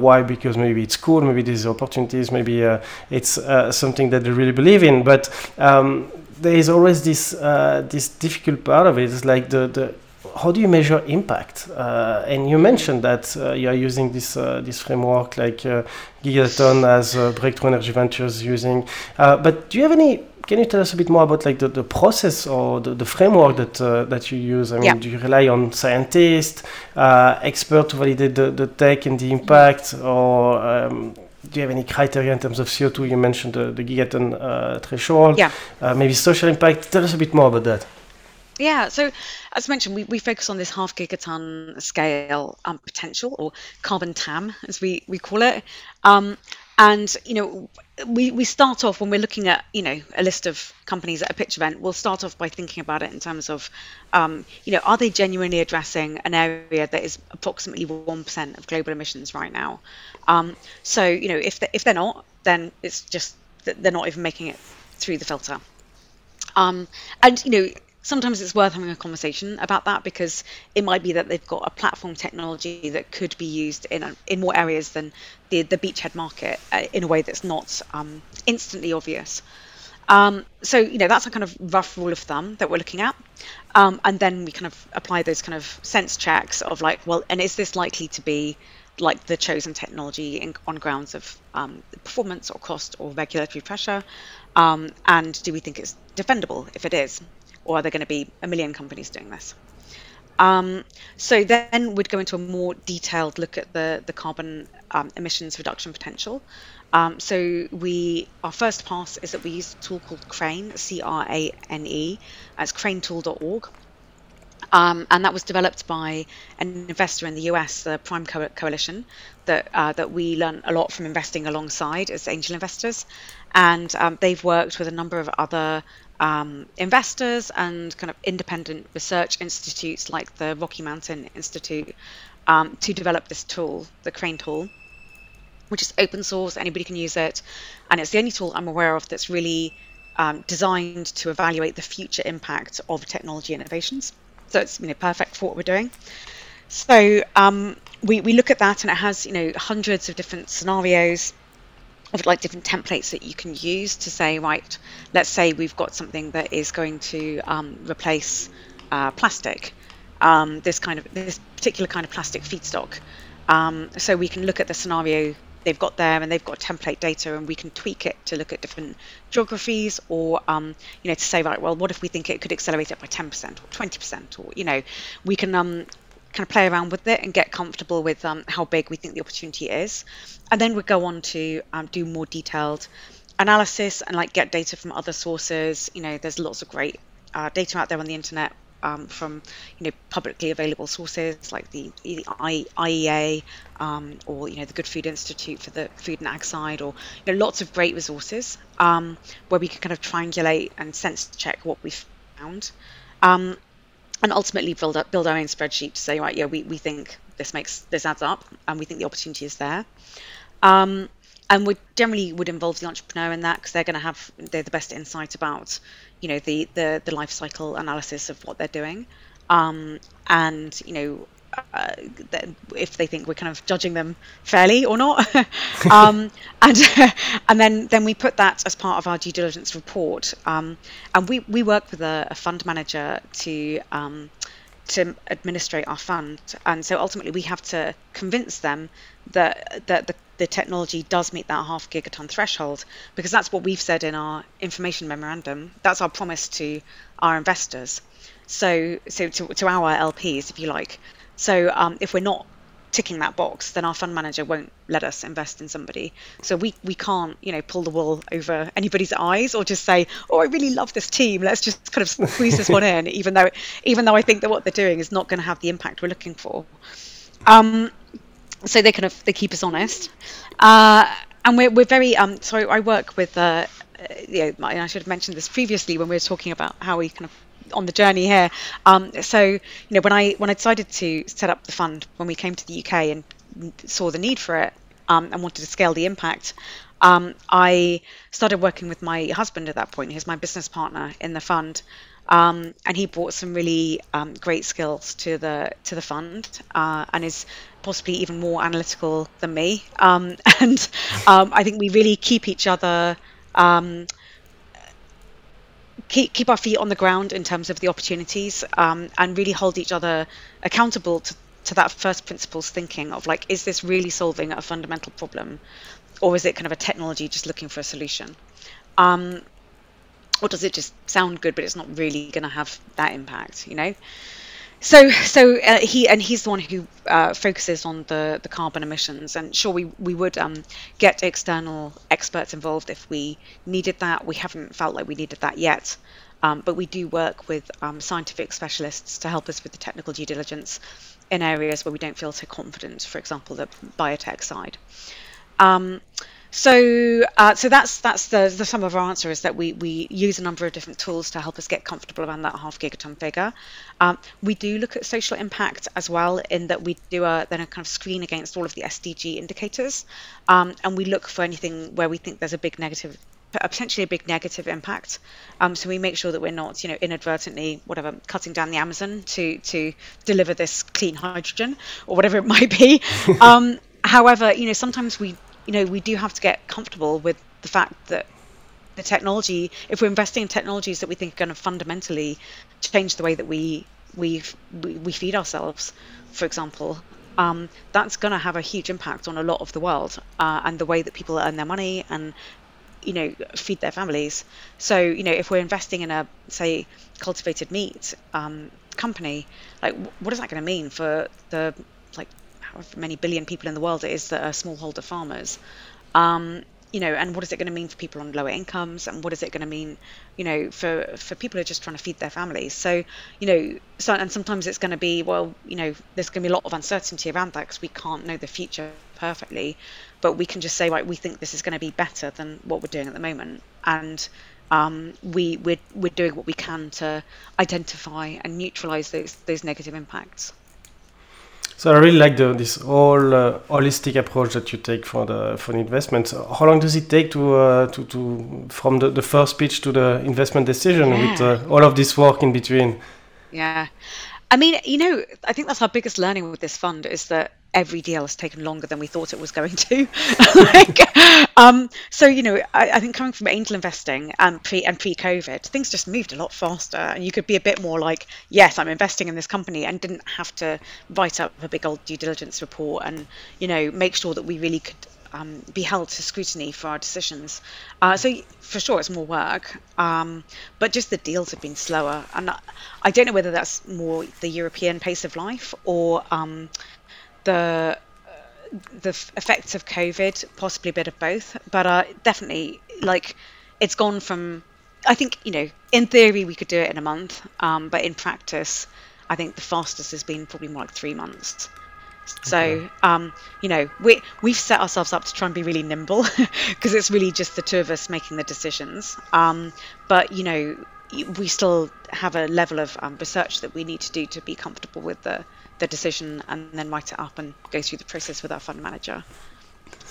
why? Because maybe it's cool, maybe there's opportunities, maybe it's something that they really believe in. But um, there is always this this difficult part of it. It's like the, the how do you measure impact? Uh, and you mentioned that uh, you are using this uh, this framework like uh, Gigaton as uh, Breakthrough Energy Ventures using. Uh, but do you have any? Can you tell us a bit more about like the, the process or the, the framework that that you use? I mean, yeah. do you rely on scientists, experts to validate the, the tech and the impact, or um, do you have any criteria in terms of CO2? You mentioned the, the gigaton threshold. Yeah. maybe social impact. Tell us a bit more about that. Yeah, so as mentioned, we, we focus on this half gigaton scale um, potential or carbon TAM, as we, we call it. Um, and, you know, we, we start off when we're looking at, you know, a list of companies at a pitch event, we'll start off by thinking about it in terms of, um, you know, are they genuinely addressing an area that is approximately 1% of global emissions right now? Um, so, you know, if, they, if they're not, then it's just that they're not even making it through the filter. Um, and, you know, sometimes it's worth having a conversation about that because it might be that they've got a platform technology that could be used in in more areas than the the beachhead market uh, in a way that's not um, instantly obvious. Um, so you know that's a kind of rough rule of thumb that we're looking at, um, and then we kind of apply those kind of sense checks of like, well, and is this likely to be like the chosen technology in, on grounds of um, performance or cost or regulatory pressure, um, and do we think it's defendable if it is? Or are there going to be a million companies doing this? Um, so then we'd go into a more detailed look at the, the carbon um, emissions reduction potential. Um, so we our first pass is that we use a tool called Crane, C-R-A-N-E, as cranetool.org. Um, and that was developed by an investor in the US, the Prime Co- Coalition, that uh, that we learn a lot from investing alongside as angel investors, and um, they've worked with a number of other um, investors and kind of independent research institutes like the Rocky Mountain Institute um, to develop this tool, the Crane tool, which is open source, anybody can use it. And it's the only tool I'm aware of that's really um, designed to evaluate the future impact of technology innovations. So it's you know perfect for what we're doing. So um, we, we look at that and it has you know hundreds of different scenarios of like different templates that you can use to say, right, let's say we've got something that is going to um, replace uh, plastic, um, this kind of this particular kind of plastic feedstock. Um, so we can look at the scenario they've got there, and they've got template data, and we can tweak it to look at different geographies, or um, you know, to say, right, well, what if we think it could accelerate it by 10% or 20%, or you know, we can um, kind of play around with it and get comfortable with um, how big we think the opportunity is. And then we go on to um, do more detailed analysis and like get data from other sources. You know, there's lots of great uh, data out there on the internet um, from you know publicly available sources like the, the IEA um, or you know the Good Food Institute for the food and ag side, or you know lots of great resources um, where we can kind of triangulate and sense check what we've found. Um, and ultimately build up build our own spreadsheet to say right yeah we, we think this makes this adds up and we think the opportunity is there. Um, and we generally would involve the entrepreneur in that because they're going to have they're the best insight about you know the the, the life cycle analysis of what they're doing. Um, and you know uh, if they think we're kind of judging them fairly or not. um, and and then then we put that as part of our due diligence report. Um, and we, we work with a, a, fund manager to um, to administrate our fund. And so ultimately, we have to convince them that that the, the technology does meet that half gigaton threshold because that's what we've said in our information memorandum. That's our promise to our investors. So so to, to our LPs, if you like. So um, if we're not ticking that box, then our fund manager won't let us invest in somebody. So we we can't, you know, pull the wool over anybody's eyes or just say, "Oh, I really love this team. Let's just kind of squeeze this one in," even though even though I think that what they're doing is not going to have the impact we're looking for. Um, so they kind of they keep us honest, uh, and we're we're very um. So I work with uh, yeah, I should have mentioned this previously when we were talking about how we kind of on the journey here. Um, so you know, when I when I decided to set up the fund when we came to the UK and saw the need for it um, and wanted to scale the impact, um, I started working with my husband at that point. He's my business partner in the fund. Um, and he brought some really um, great skills to the to the fund, uh, and is possibly even more analytical than me. Um, and I think we really keep each other um, keep keep our feet on the ground in terms of the opportunities um, and really hold each other accountable to, to that first principles thinking of like is this really solving a fundamental problem or is it kind of a technology just looking for a solution? Um, or does it just sound good but it's not really going to have that impact you know so, so uh, he and he's the one who uh, focuses on the, the carbon emissions. And sure, we we would um, get external experts involved if we needed that. We haven't felt like we needed that yet, um, but we do work with um, scientific specialists to help us with the technical due diligence in areas where we don't feel so confident. For example, the biotech side. So, uh, so that's that's the, the sum of our answer is that we, we use a number of different tools to help us get comfortable around that half gigaton figure. Um, we do look at social impact as well, in that we do a then a kind of screen against all of the SDG indicators, um, and we look for anything where we think there's a big negative potentially a big negative impact. Um, so we make sure that we're not, you know, inadvertently, whatever, cutting down the Amazon to to deliver this clean hydrogen or whatever it might be. Um, however, you know, sometimes we you know, we do have to get comfortable with the fact that the technology, if we're investing in technologies that we think are going to fundamentally change the way that we we we, feed ourselves, for example, um, that's going to have a huge impact on a lot of the world uh, and the way that people earn their money and you know feed their families. So you know, if we're investing in a say cultivated meat um, company, like what is that going to mean for the however many billion people in the world it is that are smallholder farmers. Um, you know, and what is it going to mean for people on lower incomes, and what is it going to mean, you know, for for people who are just trying to feed their families? So, you know, so and sometimes it's going to be, well, you know, there's going to be a lot of uncertainty around that because we can't know the future perfectly, but we can just say, right, we think this is going to be better than what we're doing at the moment, and um, we we're, we're doing what we can to identify and neutralize those those negative impacts. So I really like the, this whole uh, holistic approach that you take for the for the investment. How long does it take to uh, to, to from the, the first pitch to the investment decision yeah. with uh, all of this work in between? Yeah, I mean, you know, I think that's our biggest learning with this fund is that every deal has taken longer than we thought it was going to. like, um, so you know, I, I, think coming from angel investing and pre and pre COVID, things just moved a lot faster, and you could be a bit more like, yes, I'm investing in this company, and didn't have to write up a big old due diligence report and you know make sure that we really could. Um, be held to scrutiny for our decisions. Uh, so for sure, it's more work, um, but just the deals have been slower, and I don't know whether that's more the European pace of life or um, the the effects of COVID, possibly a bit of both, but uh, definitely like it's gone from. I think you know, in theory, we could do it in a month, um, but in practice, I think the fastest has been probably more like three months. So, okay. um, you know, we we've set ourselves up to try and be really nimble because it's really just the two of us making the decisions. Um, but you know, we still have a level of um, research that we need to do to be comfortable with the the decision and then write it up and go through the process with our fund manager.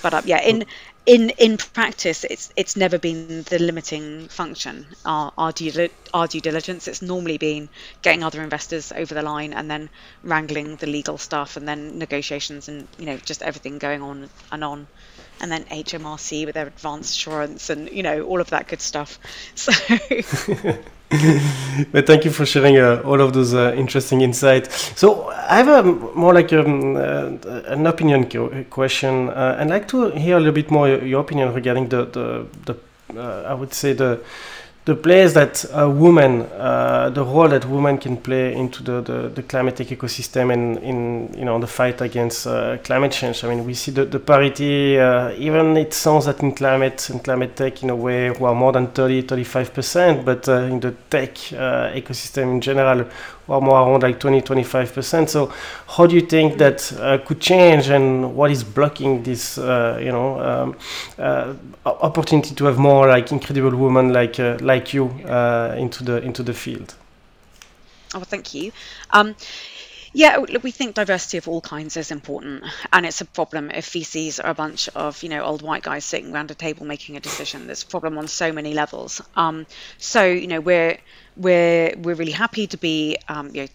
But uh, yeah, in in in practice, it's it's never been the limiting function. Our our due, our due diligence. It's normally been getting other investors over the line and then wrangling the legal stuff and then negotiations and you know just everything going on and on and then HMRC with their advanced assurance and you know all of that good stuff. So but thank you for sharing uh, all of those uh, interesting insights. So I have a more like uh, an opinion question. Uh, I'd like to hear a little bit more your opinion regarding the the, the uh, I would say the the place that a woman, uh, the role that women can play into the, the, the climate tech ecosystem and in you know the fight against uh, climate change. I mean, we see the, the parity, uh, even it sounds that in climate and climate tech in a way we are more than 30, 35%, but uh, in the tech uh, ecosystem in general, or more around like 20 25% so how do you think that uh, could change and what is blocking this uh, you know um, uh, opportunity to have more like incredible women like uh, like you uh, into the into the field oh thank you um, yeah, we think diversity of all kinds is important, and it's a problem if VCs are a bunch of you know old white guys sitting around a table making a decision. There's a problem on so many levels. Um, so you know we're we're we're really happy to be um, you know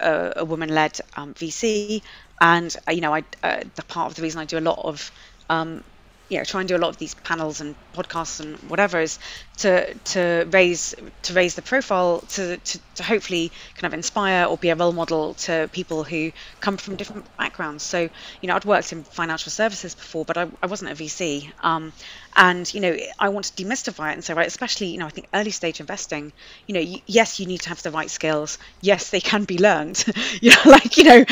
a, a woman-led um, VC, and uh, you know I uh, the part of the reason I do a lot of um, you know try and do a lot of these panels and podcasts and whatever is to to raise to raise the profile to, to to hopefully kind of inspire or be a role model to people who come from different backgrounds. So you know I'd worked in financial services before but I, I wasn't a VC um, and you know I want to demystify it. And say right especially you know I think early stage investing you know y- yes you need to have the right skills. Yes they can be learned. You know like you know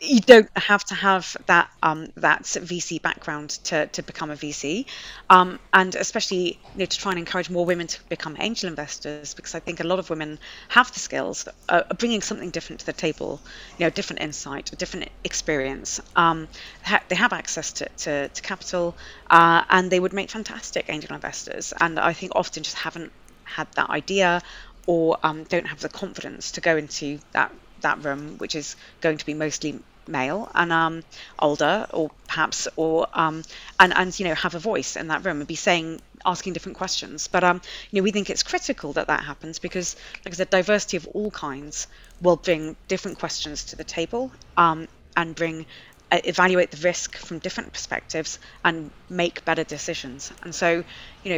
you don't have to have that um, that VC background to to become a VC um, and especially you know, to try and encourage more women to become angel investors because I think a lot of women have the skills, uh, bringing something different to the table, you know, different insight, a different experience. Um, they have access to, to, to capital uh, and they would make fantastic angel investors. And I think often just haven't had that idea or um, don't have the confidence to go into that that room, which is going to be mostly male and um, older, or perhaps, or um, and and you know have a voice in that room and be saying asking different questions. But um, you know we think it's critical that that happens because, like I said, diversity of all kinds will bring different questions to the table um, and bring uh, evaluate the risk from different perspectives and make better decisions. And so, you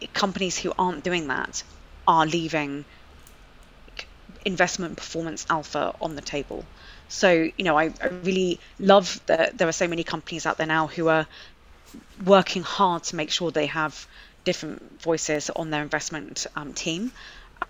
know, companies who aren't doing that are leaving investment performance alpha on the table. So, you know, I, I really love that there are so many companies out there now who are working hard to make sure they have different voices on their investment um, team.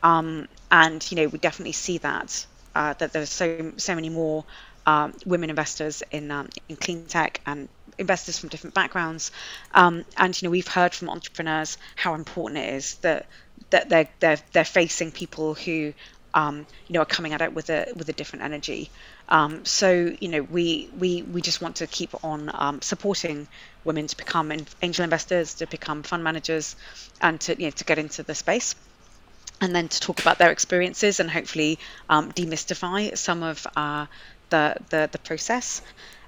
Um, and, you know, we definitely see that, uh, that there's so, so many more um, women investors in, um, in clean tech and investors from different backgrounds. Um, and, you know, we've heard from entrepreneurs how important it is that that they're they're they're facing people who um, you know, are coming at it with a with a different energy. Um, so you know, we we we just want to keep on um, supporting women to become angel investors, to become fund managers, and to you know to get into the space. And then to talk about their experiences and hopefully um, demystify some of uh, the, the the process.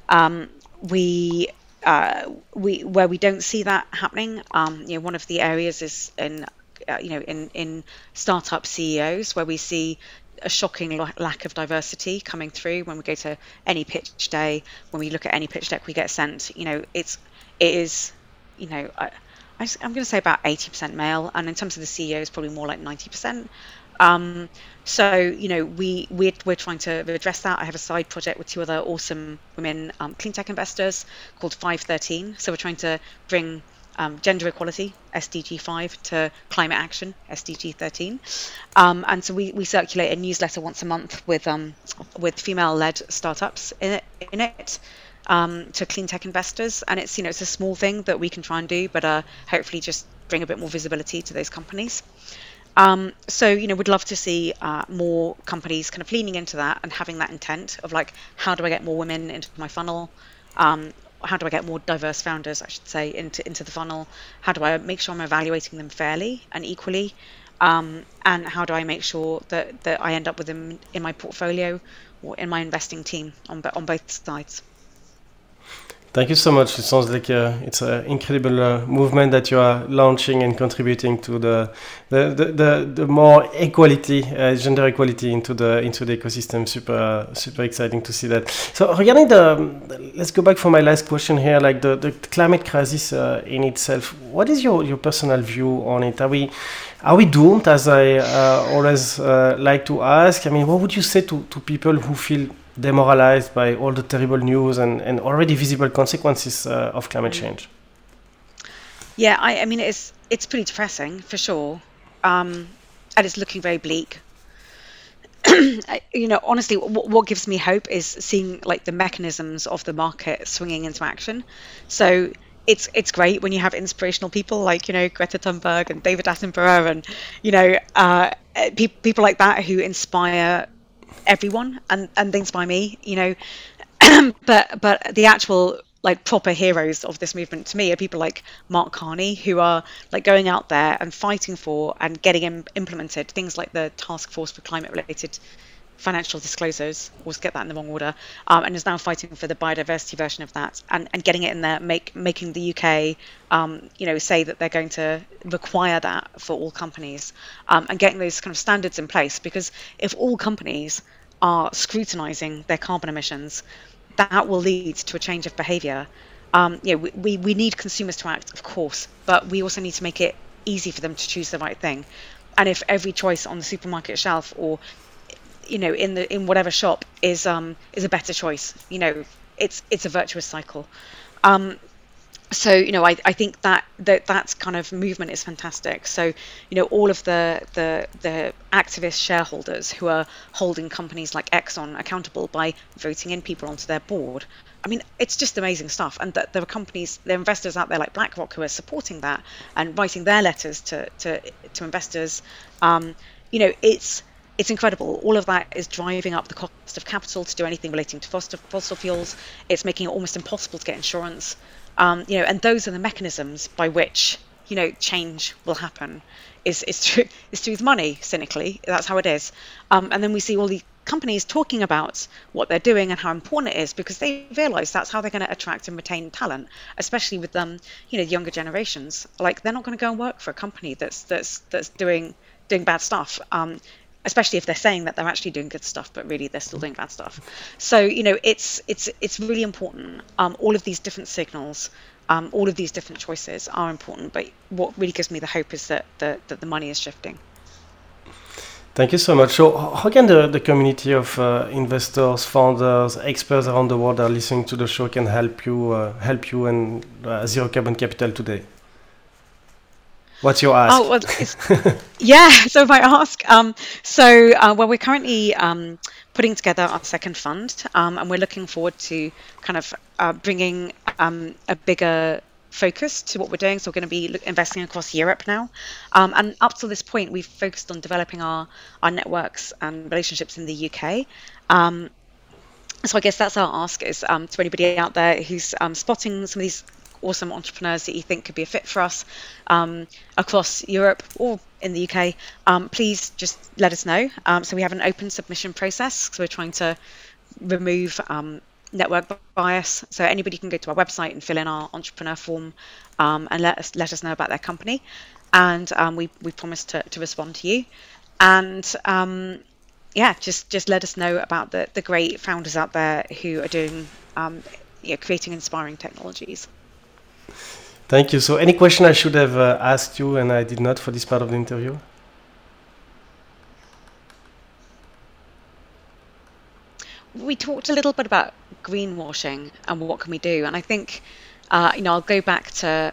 Um, we uh, we where we don't see that happening. Um, you know, one of the areas is in uh, you know, in in startup CEOs where we see a shocking lack of diversity coming through when we go to any pitch day. When we look at any pitch deck we get sent, you know, it's it is, you know, I, am going to say about 80% male, and in terms of the CEOs, probably more like 90%. Um, so you know, we we're, we're trying to address that. I have a side project with two other awesome women um, clean tech investors called 513. So we're trying to bring um, gender equality, SDG 5, to climate action, SDG 13. Um, and so we, we circulate a newsletter once a month with um, with female-led startups in it, in it um, to clean tech investors. And it's you know it's a small thing that we can try and do, but uh, hopefully just bring a bit more visibility to those companies. Um, so you know, we'd love to see uh, more companies kind of leaning into that and having that intent of like, how do I get more women into my funnel? Um, how do I get more diverse founders, I should say, into into the funnel? How do I make sure I'm evaluating them fairly and equally? Um, and how do I make sure that, that I end up with them in my portfolio or in my investing team on on both sides? Thank you so much. It sounds like uh, it's an incredible uh, movement that you are launching and contributing to the the, the, the, the more equality, uh, gender equality into the into the ecosystem. Super super exciting to see that. So regarding the, let's go back for my last question here. Like the, the climate crisis uh, in itself, what is your, your personal view on it? Are we are we doomed? As I uh, always uh, like to ask. I mean, what would you say to, to people who feel demoralized by all the terrible news and, and already visible consequences uh, of climate mm. change. Yeah, I, I, mean it's it's pretty depressing for sure, um, and it's looking very bleak. you know, honestly, what, what gives me hope is seeing like the mechanisms of the market swinging into action. So it's it's great when you have inspirational people like you know Greta Thunberg and David Attenborough and you know uh, pe- people like that who inspire everyone and and things by me you know. But but the actual like proper heroes of this movement to me are people like Mark Carney who are like going out there and fighting for and getting Im- implemented things like the task force for climate related financial disclosures. Always get that in the wrong order. Um, and is now fighting for the biodiversity version of that and, and getting it in there make making the UK um, you know say that they're going to require that for all companies um, and getting those kind of standards in place. Because if all companies are scrutinizing their carbon emissions, that will lead to a change of behavior. Um, you know, we, we need consumers to act, of course, but we also need to make it easy for them to choose the right thing. And if every choice on the supermarket shelf or you know in the in whatever shop is um is a better choice, you know, it's it's a virtuous cycle. Um, so you know I, I think that that that's kind of movement is fantastic so you know all of the the the activist shareholders who are holding companies like exxon accountable by voting in people onto their board i mean it's just amazing stuff and that there are companies there are investors out there like blackrock who are supporting that and writing their letters to to, to investors um, you know it's it's incredible. All of that is driving up the cost of capital to do anything relating to fossil, fossil fuels. It's making it almost impossible to get insurance. Um, you know, and those are the mechanisms by which you know change will happen. Is is through is through money. Cynically, that's how it is. Um, and then we see all the companies talking about what they're doing and how important it is because they realize that's how they're going to attract and retain talent, especially with them, um, you know, younger generations. Like they're not going to go and work for a company that's that's that's doing doing bad stuff. Um, especially if they're saying that they're actually doing good stuff, but really they're still doing bad stuff. So you know, it's it's it's really important. Um, all of these different signals, um, all of these different choices are important. But what really gives me the hope is that the, that the money is shifting. Thank you so much. So, how can the, the community of uh, investors, founders, experts around the world that are listening to the show can help you uh, help you and uh, Zero Carbon Capital today? What's your ask? Oh, well, yeah. So if I ask, um, so uh, well, we're currently um, putting together our second fund, um, and we're looking forward to kind of uh, bringing um, a bigger focus to what we're doing. So we're going to be investing across Europe now, um, and up to this point, we've focused on developing our our networks and relationships in the UK. Um, so I guess that's our ask is um, to anybody out there who's um, spotting some of these awesome entrepreneurs that you think could be a fit for us um, across Europe or in the UK, um, please just let us know. Um, so we have an open submission process. So we're trying to remove um, network bias. So anybody can go to our website and fill in our entrepreneur form um, and let us let us know about their company. And um, we we promise to, to respond to you. And yeah, just just let us know about the the great founders out there who are doing you know, creating inspiring technologies. Thank you. So, any question I should have uh, asked you and I did not for this part of the interview? We talked a little bit about greenwashing and what can we do, and I think uh, you know I'll go back to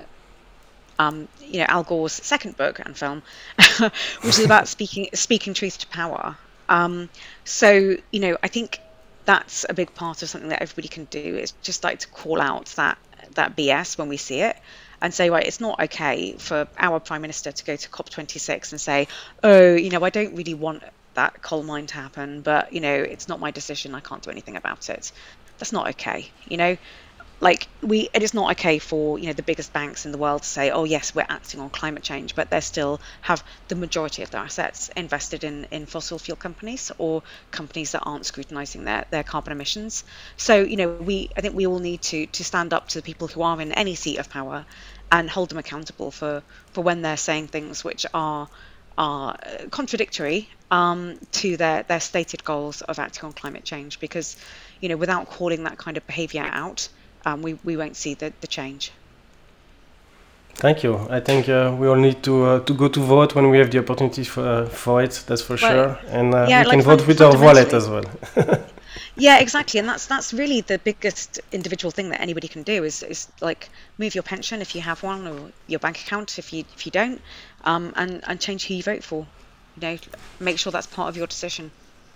um, you know Al Gore's second book and film, which is about speaking speaking truth to power. Um, so you know I think that's a big part of something that everybody can do is just like to call out that that BS when we see it and say, right, it's not okay for our prime minister to go to COP26 and say, oh, you know, I don't really want that coal mine to happen, but you know, it's not my decision. I can't do anything about it. That's not okay. You know, like we it is not okay for you know the biggest banks in the world to say oh yes we're acting on climate change but they still have the majority of their assets invested in in fossil fuel companies or companies that aren't scrutinizing their their carbon emissions. So you know we i think we all need to to stand up to the people who are in any seat of power and hold them accountable for for when they're saying things which are are contradictory um, to their, their stated goals of acting on climate change because you know without calling that kind of behavior out um, we, we won't see the, the change. Thank you. I think uh, we all need to uh, to go to vote when we have the opportunity for, uh, for it. That's for well, sure, and uh, yeah, we like can vote with our wallet as well. yeah, exactly, and that's that's really the biggest individual thing that anybody can do is is like move your pension if you have one, or your bank account if you if you don't, um, and and change who you vote for. You know, make sure that's part of your decision.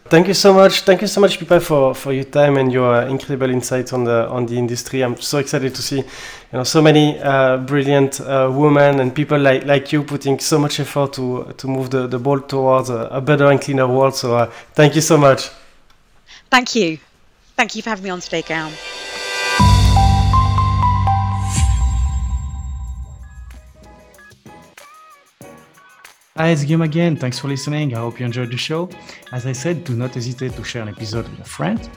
Thank you so much. Thank you so much, Pippa, for, for your time and your uh, incredible insights on the on the industry. I'm so excited to see, you know, so many uh, brilliant uh, women and people like, like you putting so much effort to to move the, the ball towards a, a better and cleaner world. So, uh, thank you so much. Thank you. Thank you for having me on today, Gail. Hi, it's Guillaume again. Thanks for listening. I hope you enjoyed the show. As I said, do not hesitate to share an episode with a friend.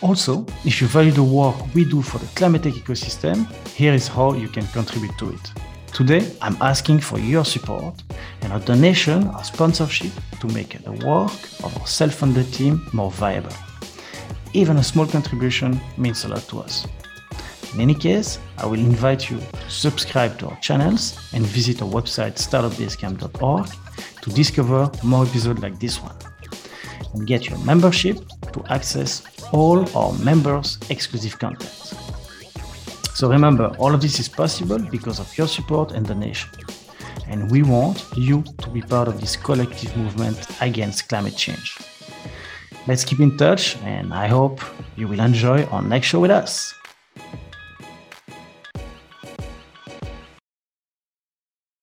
Also, if you value the work we do for the climate tech ecosystem, here is how you can contribute to it. Today, I'm asking for your support and a donation or sponsorship to make the work of our self-funded team more viable. Even a small contribution means a lot to us. In any case, I will invite you to subscribe to our channels and visit our website startupbasecamp.org to discover more episodes like this one and get your membership to access all our members' exclusive content. So remember, all of this is possible because of your support and donation. And we want you to be part of this collective movement against climate change. Let's keep in touch, and I hope you will enjoy our next show with us.